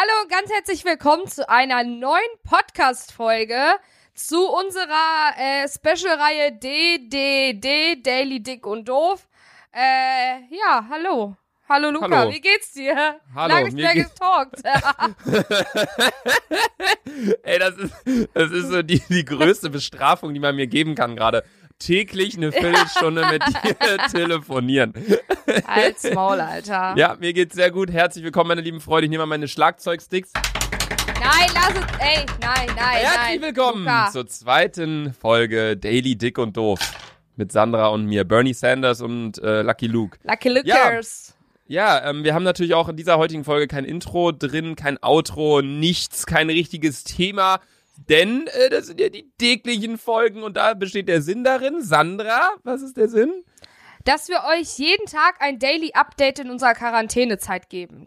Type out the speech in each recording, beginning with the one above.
Hallo und ganz herzlich willkommen zu einer neuen Podcast-Folge zu unserer äh, Special-Reihe DDD, Daily Dick und Doof. Äh, ja, hallo. Hallo Luca, Hallo. wie geht's dir? Hallo, Lange mir mehr getalkt. Ey, das ist, das ist so die, die größte Bestrafung, die man mir geben kann gerade. Täglich eine Viertelstunde mit dir telefonieren. Als Maul, Alter. Ja, mir geht's sehr gut. Herzlich willkommen, meine lieben Freunde. Ich nehme mal meine Schlagzeugsticks. Nein, lass es. Ey, nein, nein, Herzlich nein. willkommen Luca. zur zweiten Folge Daily Dick und Doof. Mit Sandra und mir, Bernie Sanders und äh, Lucky Luke. Lucky Lookers. Ja, ähm, wir haben natürlich auch in dieser heutigen Folge kein Intro drin, kein Outro, nichts, kein richtiges Thema. Denn äh, das sind ja die täglichen Folgen und da besteht der Sinn darin. Sandra, was ist der Sinn? Dass wir euch jeden Tag ein Daily Update in unserer Quarantänezeit geben.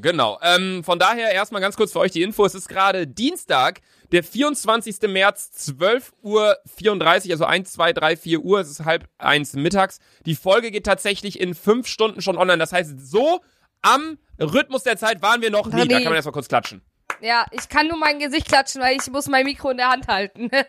Genau. Ähm, von daher erstmal ganz kurz für euch die Info. Es ist gerade Dienstag, der 24. März, 12 Uhr 34, also 1, 2, 3, 4 Uhr. Es ist halb eins mittags. Die Folge geht tatsächlich in fünf Stunden schon online. Das heißt, so am Rhythmus der Zeit waren wir noch nie. Da kann man erstmal kurz klatschen. Ja, ich kann nur mein Gesicht klatschen, weil ich muss mein Mikro in der Hand halten.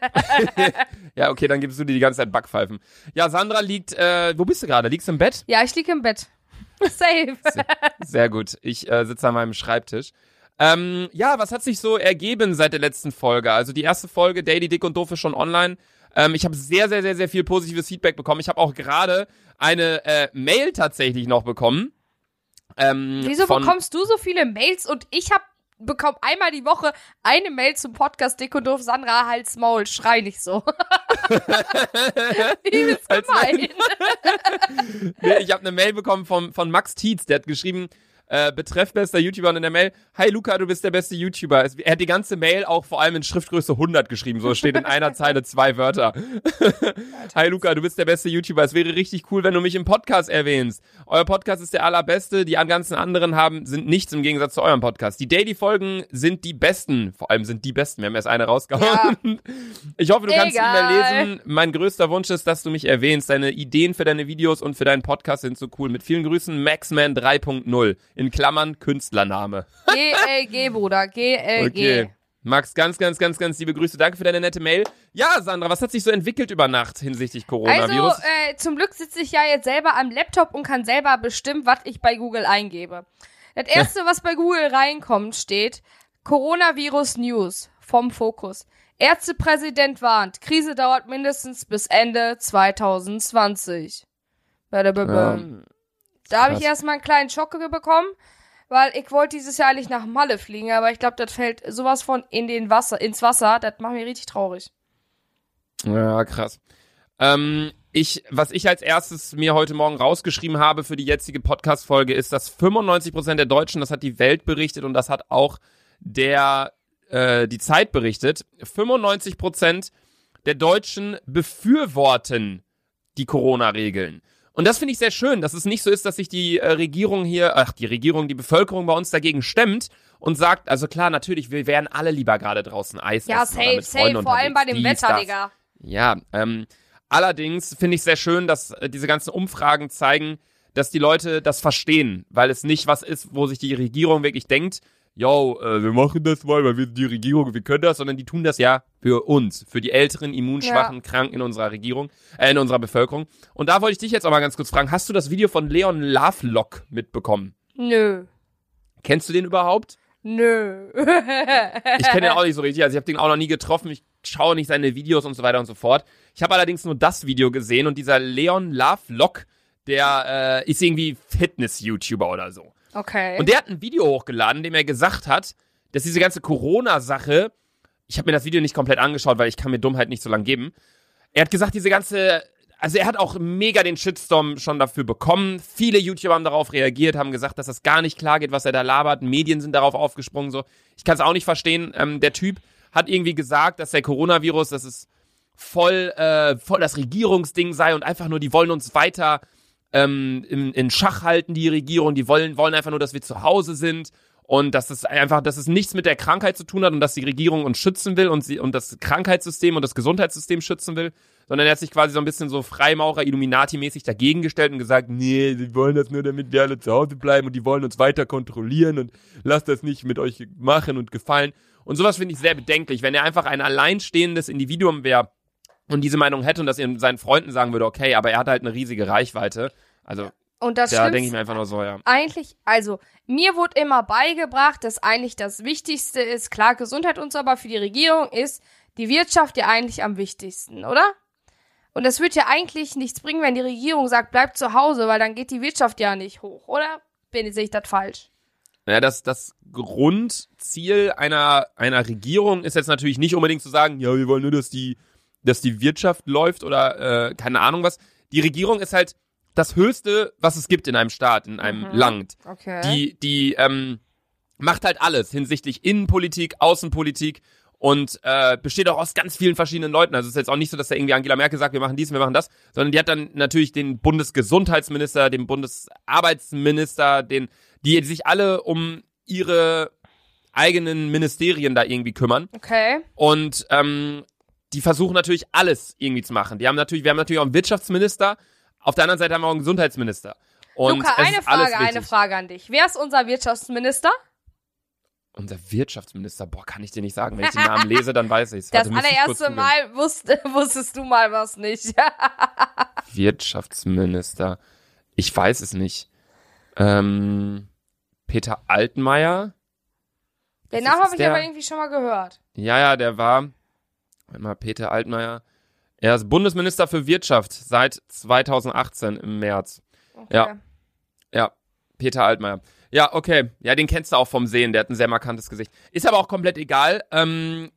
Ja, okay, dann gibst du dir die ganze Zeit Backpfeifen. Ja, Sandra liegt, äh, wo bist du gerade? Liegst du im Bett? ja, ich liege im Bett. Safe. Sehr gut. Ich äh, sitze an meinem Schreibtisch. Ähm, ja, was hat sich so ergeben seit der letzten Folge? Also die erste Folge, Daily Dick und Doof ist schon online. Ähm, ich habe sehr, sehr, sehr, sehr viel positives Feedback bekommen. Ich habe auch gerade eine äh, Mail tatsächlich noch bekommen. Ähm, Wieso bekommst du so viele Mails und ich hab bekomme einmal die Woche eine Mail zum Podcast Dick und Doof Sandra Hals Maul, schrei nicht so. Übelst Als- gemein. Nee, ich habe eine Mail bekommen von, von Max Tietz, der hat geschrieben, äh, betreff bester YouTuber und in der Mail, hi Luca, du bist der beste YouTuber. Es, er hat die ganze Mail auch vor allem in Schriftgröße 100 geschrieben, so steht in einer Zeile zwei Wörter. hi Luca, du bist der beste YouTuber. Es wäre richtig cool, wenn du mich im Podcast erwähnst. Euer Podcast ist der allerbeste, die ganzen anderen haben sind nichts im Gegensatz zu eurem Podcast. Die Daily-Folgen sind die besten, vor allem sind die besten, wir haben erst eine rausgehauen. Ich hoffe, du kannst sie Egal. mehr lesen. Mein größter Wunsch ist, dass du mich erwähnst. Deine Ideen für deine Videos und für deinen Podcast sind so cool. Mit vielen Grüßen, Maxman 3.0. In Klammern Künstlername. GLG, Bruder. GLG. Okay. Max, ganz, ganz, ganz, ganz liebe Grüße. Danke für deine nette Mail. Ja, Sandra, was hat sich so entwickelt über Nacht hinsichtlich Also, Coronavirus? äh, zum Glück sitze ich ja jetzt selber am Laptop und kann selber bestimmen, was ich bei Google eingebe. Das erste, was bei Google reinkommt, steht Coronavirus News vom Fokus. Ärztepräsident warnt, Krise dauert mindestens bis Ende 2020. Badababam. Da habe ich erstmal einen kleinen Schock bekommen, weil ich wollte dieses Jahr eigentlich nach Malle fliegen, aber ich glaube, das fällt sowas von in den Wasser, ins Wasser. Das macht mich richtig traurig. Ja, krass. Ähm, ich, was ich als erstes mir heute Morgen rausgeschrieben habe für die jetzige Podcast-Folge ist, dass 95% der Deutschen, das hat die Welt berichtet und das hat auch der, äh, die Zeit berichtet, 95% der Deutschen befürworten die Corona-Regeln. Und das finde ich sehr schön, dass es nicht so ist, dass sich die äh, Regierung hier, ach, die Regierung, die Bevölkerung bei uns dagegen stemmt und sagt, also klar, natürlich, wir wären alle lieber gerade draußen Eis Ja, essen oder safe, safe, vor allem bei dem dies, Wetter, das. Digga. Ja, ähm, allerdings finde ich sehr schön, dass äh, diese ganzen Umfragen zeigen, dass die Leute das verstehen, weil es nicht was ist, wo sich die Regierung wirklich denkt, yo, äh, wir machen das mal, weil wir sind die Regierung, wir können das, sondern die tun das ja für uns, für die älteren, immunschwachen, Kranken in unserer Regierung, äh, in unserer Bevölkerung. Und da wollte ich dich jetzt auch mal ganz kurz fragen, hast du das Video von Leon Lovelock mitbekommen? Nö. Kennst du den überhaupt? Nö. Ich kenne den auch nicht so richtig, also ich habe den auch noch nie getroffen, ich schaue nicht seine Videos und so weiter und so fort. Ich habe allerdings nur das Video gesehen und dieser Leon Lovelock, der äh, ist irgendwie Fitness-YouTuber oder so. Okay. Und der hat ein Video hochgeladen, in dem er gesagt hat, dass diese ganze Corona-Sache, ich habe mir das Video nicht komplett angeschaut, weil ich kann mir Dummheit nicht so lang geben. Er hat gesagt, diese ganze, also er hat auch mega den Shitstorm schon dafür bekommen. Viele YouTuber haben darauf reagiert, haben gesagt, dass das gar nicht klar geht, was er da labert. Medien sind darauf aufgesprungen, so. Ich kann es auch nicht verstehen. Ähm, der Typ hat irgendwie gesagt, dass der Coronavirus, das ist voll, äh, voll das Regierungsding sei und einfach nur, die wollen uns weiter ähm, in, in Schach halten, die Regierung. Die wollen, wollen einfach nur, dass wir zu Hause sind und dass es einfach, dass es nichts mit der Krankheit zu tun hat und dass die Regierung uns schützen will und sie und das Krankheitssystem und das Gesundheitssystem schützen will, sondern er hat sich quasi so ein bisschen so Freimaurer Illuminati-mäßig dagegen gestellt und gesagt, nee, sie wollen das nur, damit wir alle zu Hause bleiben und die wollen uns weiter kontrollieren und lasst das nicht mit euch machen und gefallen. Und sowas finde ich sehr bedenklich, wenn er einfach ein alleinstehendes Individuum wäre und diese Meinung hätte und das seinen Freunden sagen würde, okay, aber er hat halt eine riesige Reichweite. Also und das da denke ich mir einfach nur so, ja. Eigentlich, also mir wurde immer beigebracht, dass eigentlich das Wichtigste ist, klar, Gesundheit und so, aber für die Regierung ist die Wirtschaft ja eigentlich am wichtigsten, oder? Und das wird ja eigentlich nichts bringen, wenn die Regierung sagt, bleibt zu Hause, weil dann geht die Wirtschaft ja nicht hoch, oder? Bin sehe ich das falsch? Naja, das, das Grundziel einer, einer Regierung ist jetzt natürlich nicht unbedingt zu sagen, ja, wir wollen nur, dass die, dass die Wirtschaft läuft oder äh, keine Ahnung was. Die Regierung ist halt das Höchste, was es gibt in einem Staat, in einem mhm. Land. Okay. Die, die ähm, macht halt alles hinsichtlich Innenpolitik, Außenpolitik und äh, besteht auch aus ganz vielen verschiedenen Leuten. Also es ist jetzt auch nicht so, dass da irgendwie Angela Merkel sagt, wir machen dies, wir machen das, sondern die hat dann natürlich den Bundesgesundheitsminister, den Bundesarbeitsminister, den, die sich alle um ihre eigenen Ministerien da irgendwie kümmern. Okay. Und ähm, die versuchen natürlich alles irgendwie zu machen. Die haben natürlich, wir haben natürlich auch einen Wirtschaftsminister, auf der anderen Seite haben wir auch einen Gesundheitsminister. Und Luca, eine Frage, eine Frage an dich. Wer ist unser Wirtschaftsminister? Unser Wirtschaftsminister, boah, kann ich dir nicht sagen. Wenn ich den Namen lese, dann weiß ich es. Das allererste Mal wusste, wusstest du mal was nicht. Wirtschaftsminister. Ich weiß es nicht. Ähm, Peter Altmaier. Den Namen habe ich der? aber irgendwie schon mal gehört. Ja, ja, der war. Warte mal, Peter Altmaier. Er ist Bundesminister für Wirtschaft seit 2018 im März. Okay. Ja. Ja. Peter Altmaier. Ja, okay. Ja, den kennst du auch vom Sehen. Der hat ein sehr markantes Gesicht. Ist aber auch komplett egal. Ähm,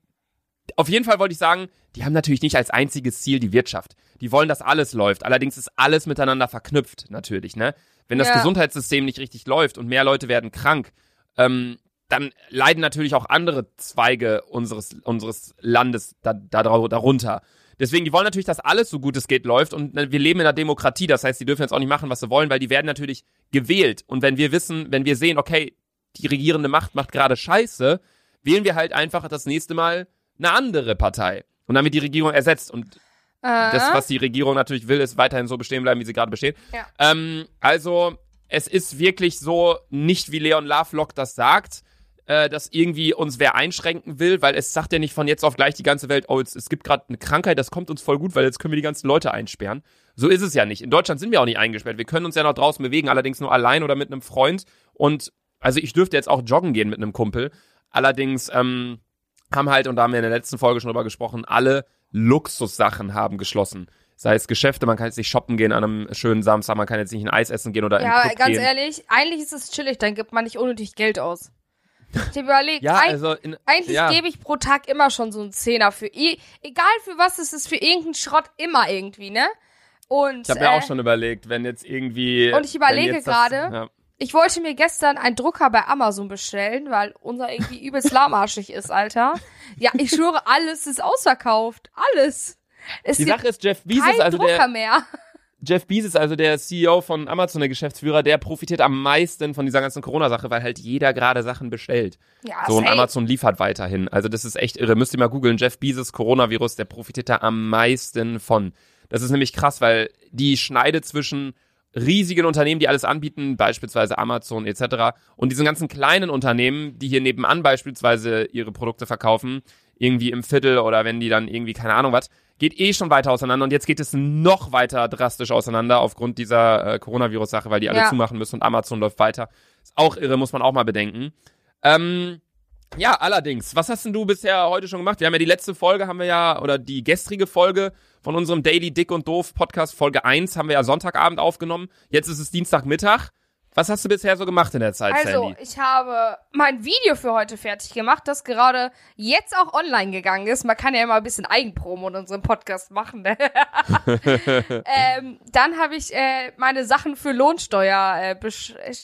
auf jeden Fall wollte ich sagen, die haben natürlich nicht als einziges Ziel die Wirtschaft. Die wollen, dass alles läuft. Allerdings ist alles miteinander verknüpft, natürlich, ne? Wenn das ja. Gesundheitssystem nicht richtig läuft und mehr Leute werden krank, ähm, dann leiden natürlich auch andere Zweige unseres, unseres Landes da, da, darunter. Deswegen, die wollen natürlich, dass alles so gut es geht läuft und wir leben in einer Demokratie. Das heißt, die dürfen jetzt auch nicht machen, was sie wollen, weil die werden natürlich gewählt. Und wenn wir wissen, wenn wir sehen, okay, die regierende Macht macht gerade Scheiße, wählen wir halt einfach das nächste Mal eine andere Partei. Und wird die Regierung ersetzt. Und äh. das, was die Regierung natürlich will, ist weiterhin so bestehen bleiben, wie sie gerade besteht. Ja. Ähm, also, es ist wirklich so, nicht wie Leon Lovelock das sagt, äh, dass irgendwie uns wer einschränken will, weil es sagt ja nicht von jetzt auf gleich die ganze Welt, oh, es, es gibt gerade eine Krankheit, das kommt uns voll gut, weil jetzt können wir die ganzen Leute einsperren. So ist es ja nicht. In Deutschland sind wir auch nicht eingesperrt. Wir können uns ja noch draußen bewegen, allerdings nur allein oder mit einem Freund. Und also ich dürfte jetzt auch joggen gehen mit einem Kumpel. Allerdings ähm, haben halt, und da haben wir in der letzten Folge schon drüber gesprochen, alle Luxussachen haben geschlossen sei es Geschäfte, man kann jetzt nicht shoppen gehen an einem schönen Samstag, man kann jetzt nicht ein Eis essen gehen oder Ja, ganz gehen. ehrlich, eigentlich ist es chillig, dann gibt man nicht unnötig Geld aus. Ich habe überlegt, ja, also in, eigentlich ja. gebe ich pro Tag immer schon so einen Zehner für, egal für was es ist, für irgendeinen Schrott immer irgendwie, ne? Und, ich habe mir äh, auch schon überlegt, wenn jetzt irgendwie. Und ich überlege gerade, ja. ich wollte mir gestern einen Drucker bei Amazon bestellen, weil unser irgendwie übelst lahmarschig ist, Alter. Ja, ich schwöre, alles ist ausverkauft. Alles. Es Die Sache ist, Jeff Bezos, also Drucker der, mehr. Jeff Bezos, also der CEO von Amazon, der Geschäftsführer, der profitiert am meisten von dieser ganzen Corona-Sache, weil halt jeder gerade Sachen bestellt. Ja, so und Amazon liefert weiterhin. Also das ist echt irre. Müsst ihr mal googeln. Jeff Bezos, Coronavirus, der profitiert da am meisten von. Das ist nämlich krass, weil die Schneide zwischen riesigen Unternehmen, die alles anbieten, beispielsweise Amazon etc. und diesen ganzen kleinen Unternehmen, die hier nebenan beispielsweise ihre Produkte verkaufen, irgendwie im Viertel oder wenn die dann irgendwie keine Ahnung was, geht eh schon weiter auseinander und jetzt geht es noch weiter drastisch auseinander aufgrund dieser äh, Coronavirus-Sache, weil die alle ja. zumachen müssen und Amazon läuft weiter. Ist auch irre, muss man auch mal bedenken. Ähm, ja, allerdings, was hast denn du bisher heute schon gemacht? Wir haben ja die letzte Folge, haben wir ja, oder die gestrige Folge von unserem Daily Dick und Doof Podcast, Folge 1, haben wir ja Sonntagabend aufgenommen. Jetzt ist es Dienstagmittag. Was hast du bisher so gemacht in der Zeit, also, Sandy? ich habe mein Video für heute fertig gemacht, das gerade jetzt auch online gegangen ist. Man kann ja immer ein bisschen Eigenpromo in unserem Podcast machen. Ne? ähm, dann habe ich äh, meine Sachen für Lohnsteuer äh,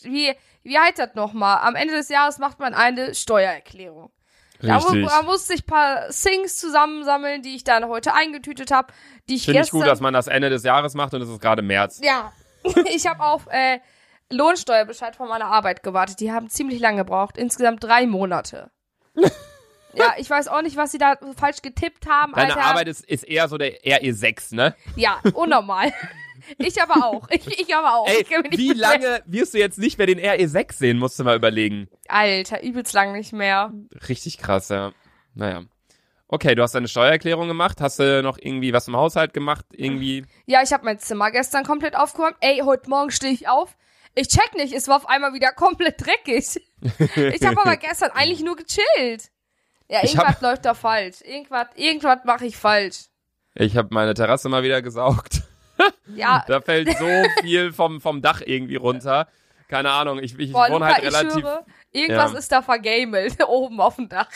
wie wie heißt das nochmal? Am Ende des Jahres macht man eine Steuererklärung. Da, da musste ich paar Things zusammensammeln, die ich dann heute eingetütet habe, die ich Finde ich gut, dass man das Ende des Jahres macht und es ist gerade März. Ja, ich habe auf äh, Lohnsteuerbescheid von meiner Arbeit gewartet. Die haben ziemlich lange gebraucht. Insgesamt drei Monate. ja, ich weiß auch nicht, was sie da falsch getippt haben. Deine Alter. Arbeit ist, ist eher so der RE6, ne? Ja, unnormal. ich aber auch. Ich, ich aber auch. Ey, wie lange wirst du jetzt nicht mehr den RE6 sehen, musst du mal überlegen. Alter, übelst lang nicht mehr. Richtig krass, ja. Naja. Okay, du hast deine Steuererklärung gemacht. Hast du noch irgendwie was im Haushalt gemacht? Irgendwie. Ja, ich habe mein Zimmer gestern komplett aufgeräumt. Ey, heute Morgen stehe ich auf. Ich check nicht, es war auf einmal wieder komplett dreckig. Ich habe aber gestern eigentlich nur gechillt. Ja, irgendwas hab- läuft da falsch. Irgendwas, irgendwas mache ich falsch. Ich habe meine Terrasse mal wieder gesaugt. Ja, Da fällt so viel vom, vom Dach irgendwie runter. Keine Ahnung, ich, ich boah, wohne Luca, halt ich relativ. schwöre, irgendwas Ja. ist da vergamelt oben auf dem Dach.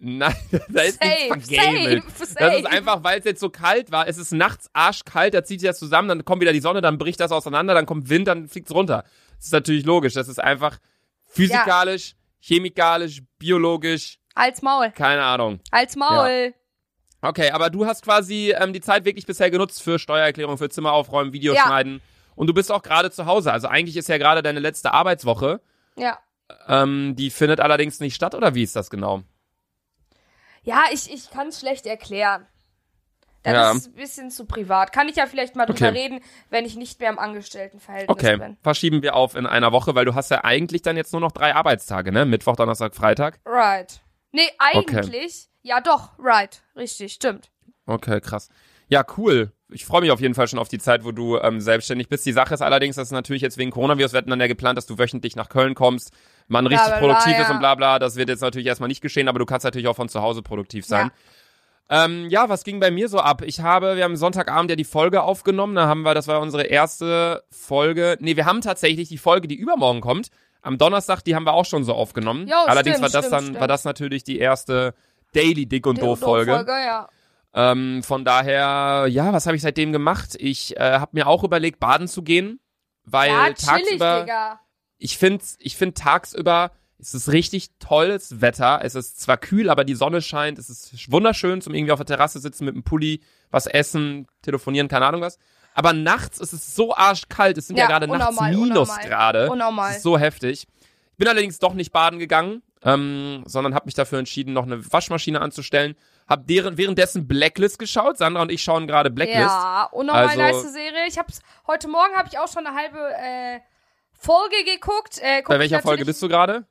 Nein, da ist Safe, nichts vergamelt. safe, Das safe. ist einfach, weil es jetzt so kalt war. Es ist nachts arschkalt, da zieht sich das zusammen, dann kommt wieder die Sonne, dann bricht das auseinander, dann kommt Wind, dann fliegt's runter. Das ist natürlich logisch. Das ist einfach physikalisch, chemikalisch, biologisch, Als Maul, keine Ahnung. als Maul. Okay, aber du hast quasi ähm, die Zeit wirklich bisher genutzt für Steuererklärung, für Zimmer aufräumen, Videos Ja. schneiden. Und du bist auch gerade zu Hause. Also eigentlich ist ja gerade deine letzte Arbeitswoche. Ja. Ähm, die findet allerdings nicht statt, oder wie ist das genau? Ja, ich, ich kann es schlecht erklären. Das Ja. ist ein bisschen zu privat. Kann ich ja vielleicht mal drüber Okay. reden, wenn ich nicht mehr im Angestelltenverhältnis Okay, bin. verschieben wir auf in einer Woche, weil du hast ja eigentlich dann jetzt nur noch drei Arbeitstage, ne? Mittwoch, Donnerstag, Freitag. Right. Nee, eigentlich. Ja, doch, right. Richtig, stimmt. Okay, krass. Ja, cool. Ich freue mich auf jeden Fall schon auf die Zeit, wo du ähm, selbstständig bist. Die Sache ist allerdings, dass natürlich jetzt wegen Coronavirus, wir hatten dann ja geplant, dass du wöchentlich nach Köln kommst, man Bla, richtig bla, bla, produktiv ist ja. und bla bla. Das wird jetzt natürlich erstmal nicht geschehen, aber du kannst natürlich auch von zu Hause produktiv sein. Ähm, ja, was ging bei mir so ab? Ich habe, wir haben Sonntagabend ja die Folge aufgenommen, da haben wir, das war unsere erste Folge. Nee, wir haben tatsächlich die Folge, die übermorgen kommt. Am Donnerstag, die haben wir auch schon so aufgenommen. Jo, Allerdings stimmt, war das stimmt, dann, stimmt. war das natürlich die erste Daily Dick und Doof Folge. Folge, ja. Ähm, von daher, ja, was habe ich seitdem gemacht? Ich äh, habe mir auch überlegt, baden zu gehen, weil Ja, chillig, tagsüber, Digga. ich finde, ich find tagsüber ist es richtig tolles Wetter. Es ist zwar kühl, aber die Sonne scheint. Es ist wunderschön zum irgendwie auf der Terrasse sitzen mit einem Pulli, was essen, telefonieren, keine Ahnung was. Aber nachts ist es so arschkalt. Es sind ja, Ja, gerade nachts unnormal, Minusgrade. Unnormal. Das ist so heftig. Ich bin allerdings doch nicht baden gegangen, ähm, sondern habe mich dafür entschieden, noch eine Waschmaschine anzustellen. Hab deren, währenddessen Blacklist geschaut. Sandra und ich schauen gerade Blacklist. Ja, unnormal Also- nice Serie. Ich hab's, heute Morgen habe ich auch schon eine halbe äh, Folge geguckt. Äh, Bei welcher Folge bist du gerade?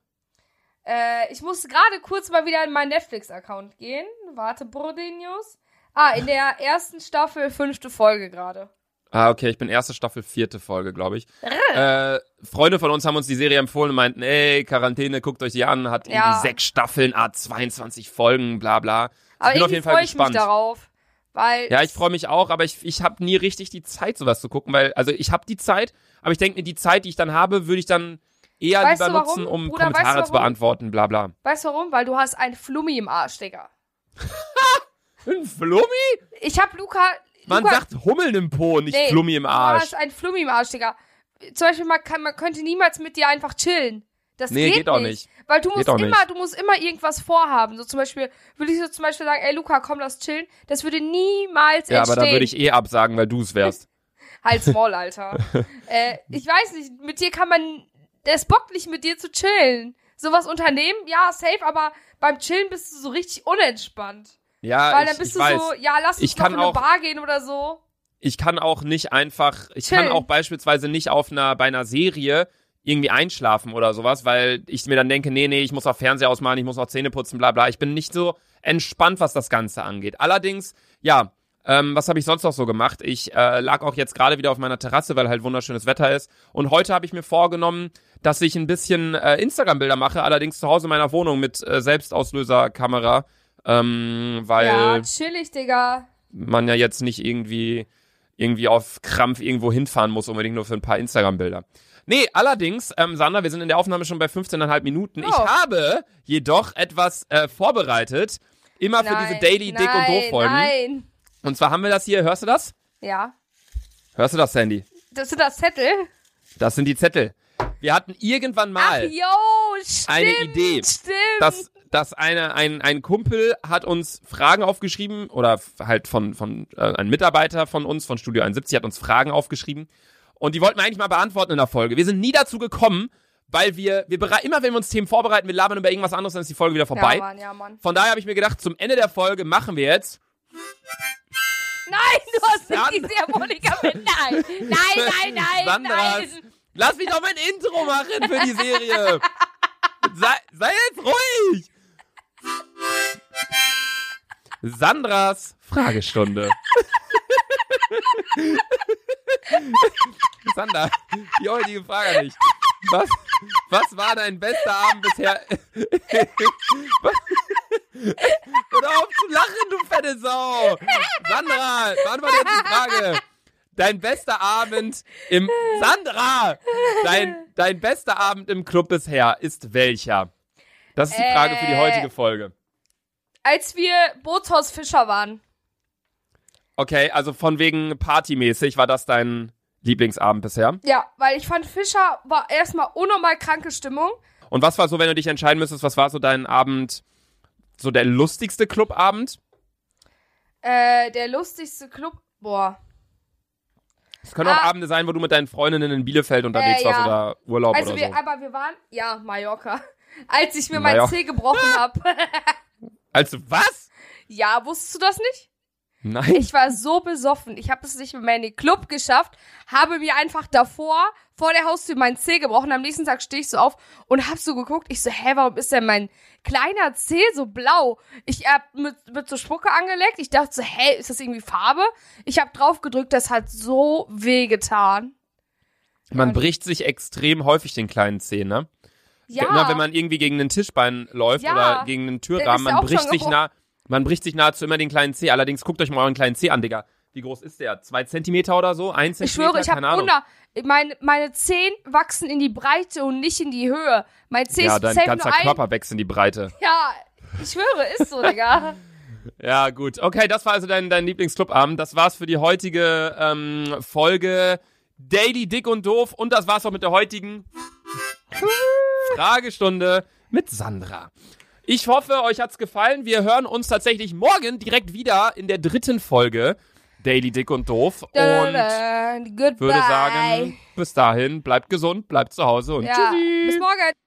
Äh, ich muss gerade kurz mal wieder in meinen Netflix-Account gehen. Warte, Brodenius. Ah, in der ersten Staffel, fünfte Folge gerade. Ah, okay, ich bin erste Staffel, vierte Folge, glaube ich. Äh, Freunde von uns haben uns die Serie empfohlen und meinten, ey, Quarantäne, guckt euch die an, hat Ja. irgendwie sechs Staffeln, ah, 22 Folgen, bla bla. Aber ich bin auf jeden Fall freue ich mich gespannt. darauf. Weil Ja, ich freue mich auch, aber ich, ich habe nie richtig die Zeit, sowas zu gucken, weil, also ich habe die Zeit, aber ich denke mir, die Zeit, die ich dann habe, würde ich dann eher Weißt lieber nutzen, um Bruder, weißt du Kommentare zu beantworten, bla bla. Weißt du warum? Weil du hast ein Flummi im Arsch, Digga. Ein Flummi? Ich hab Luca. Man Luca, sagt Hummeln im Po, nicht Nee, Flummi im Du Arsch. hast ein Flummi im Arsch, Digga. Zum Beispiel, man, kann, man könnte niemals mit dir einfach chillen. Das Nee, geht, geht auch nicht. Weil du musst immer, nicht. du musst immer irgendwas vorhaben. So zum Beispiel, würde ich so zum Beispiel sagen, ey Luca, komm, lass chillen. Das würde niemals Ja, aber entstehen. da würde ich eh absagen, weil du es wärst. Halt's Maul, Alter. äh, ich weiß nicht, mit dir kann man, der bockt nicht mit dir zu chillen. Sowas unternehmen, ja, safe, aber beim Chillen bist du so richtig unentspannt. Ja, Weil ich, dann bist du weiß. so, ja, lass uns Ich doch kann in eine auch- Bar gehen oder so. ich kann auch nicht einfach, ich Chillen. kann auch beispielsweise nicht auf einer, bei einer Serie irgendwie einschlafen oder sowas, weil ich mir dann denke, nee, nee, ich muss auch Fernseher ausmachen, ich muss auch Zähne putzen, bla bla. Ich bin nicht so entspannt, was das Ganze angeht. Allerdings, ja, ähm, was habe ich sonst noch so gemacht? Ich äh, lag auch jetzt gerade wieder auf meiner Terrasse, weil halt wunderschönes Wetter ist. Und heute habe ich mir vorgenommen, dass ich ein bisschen äh, Instagram-Bilder mache, allerdings zu Hause in meiner Wohnung mit äh, Selbstauslöserkamera, ähm, weil Ja, chillig, Digga. man ja jetzt nicht irgendwie irgendwie auf Krampf irgendwo hinfahren muss, unbedingt nur für ein paar Instagram-Bilder. Nee, allerdings, ähm, Sandra, wir sind in der Aufnahme schon bei 15,5 Minuten. Ich Oh. habe jedoch etwas äh, vorbereitet, immer für diese Daily Dick und Doof Folgen. Nein. Und zwar haben wir das hier, hörst du das? Ja. Hörst du das, Sandy? Das sind das Zettel. Das sind die Zettel. Wir hatten irgendwann Ach, mal yo, stimmt. eine Idee, Stimmt. dass, dass eine, ein, ein Kumpel hat uns Fragen aufgeschrieben oder halt von, von äh, ein Mitarbeiter von uns von Studio 71 hat uns Fragen aufgeschrieben Und die wollten wir eigentlich mal beantworten in der Folge. Wir sind nie dazu gekommen, weil wir, wir immer wenn wir uns Themen vorbereiten, wir labern über irgendwas anderes, dann ist die Folge wieder vorbei. Ja, Mann, ja, Mann. Von daher habe ich mir gedacht, zum Ende der Folge machen wir jetzt. Nein, du hast Sand- nicht die Harmonika mit. Nein, nein, nein, nein, Sandras. nein. Lass mich doch mein Intro machen für die Serie. sei, sei jetzt ruhig. Sandras Fragestunde. Sandra, die heutige Frage an dich. Was, was war dein bester Abend bisher? Hör auf zu lachen, du fette Sau! Sandra, beantworte jetzt die Frage. Dein bester Abend im Sandra! Dein, dein bester Abend im Club bisher ist welcher? Das ist die Frage für die Äh. heutige Folge. Als wir Bootshaus Fischer waren. Okay, also von wegen partymäßig war das dein Lieblingsabend bisher. Ja, weil ich fand, Fischer war erstmal unnormal kranke Stimmung. Und was war so, wenn du dich entscheiden müsstest, was war so dein Abend, so der lustigste Clubabend? Äh, der lustigste Club. Boah. Es können auch Ah. Abende sein, wo du mit deinen Freundinnen in Bielefeld unterwegs Äh, warst ja. oder Urlaub Also oder wir, so. aber wir waren, ja, Mallorca. Als ich mir mein Mallorca. Zeh gebrochen habe. Also was? ja, wusstest du das nicht? Nein. Ich war so besoffen. Ich habe es nicht mehr in den Club geschafft, habe mir einfach davor vor der Haustür mein Zeh gebrochen. Am nächsten Tag stehe ich so auf und hab so geguckt. Ich so, hä, warum ist denn mein kleiner Zeh so blau? Ich hab mit, mit so Spucke angeleckt. Ich dachte so, hä, ist das irgendwie Farbe? Ich hab drauf gedrückt, das hat so weh getan. Man bricht sich extrem häufig den kleinen Zeh, ne? Ja. Immer wenn man irgendwie gegen einen Tischbein läuft Ja. oder gegen einen Türrahmen, man bricht sich nah, man bricht sich nahezu immer den kleinen Zeh. Allerdings guckt euch mal euren kleinen Zeh an, Digga. Wie groß ist der? Zwei Zentimeter oder so? Ein Ich Zentimeter? schwöre, ich habe unter meine meine Zehen wachsen in die Breite und nicht in die Höhe. Mein Zeh Ja, ist dein ganzer. Körper wächst in die Breite. Ja, ich schwöre, ist so, Digga. Ja, gut. Okay, das war also dein, dein Lieblingsclubabend. Das war's für die heutige ähm, Folge Daily Dick und Doof. Und das war's auch mit der heutigen Fragestunde mit Sandra. Ich hoffe, euch hat's gefallen. Wir hören uns tatsächlich morgen direkt wieder in der dritten Folge Daily Dick und Doof. Und würde sagen, bis dahin, bleibt gesund, bleibt zu Hause und ja, tschüssi. bis morgen.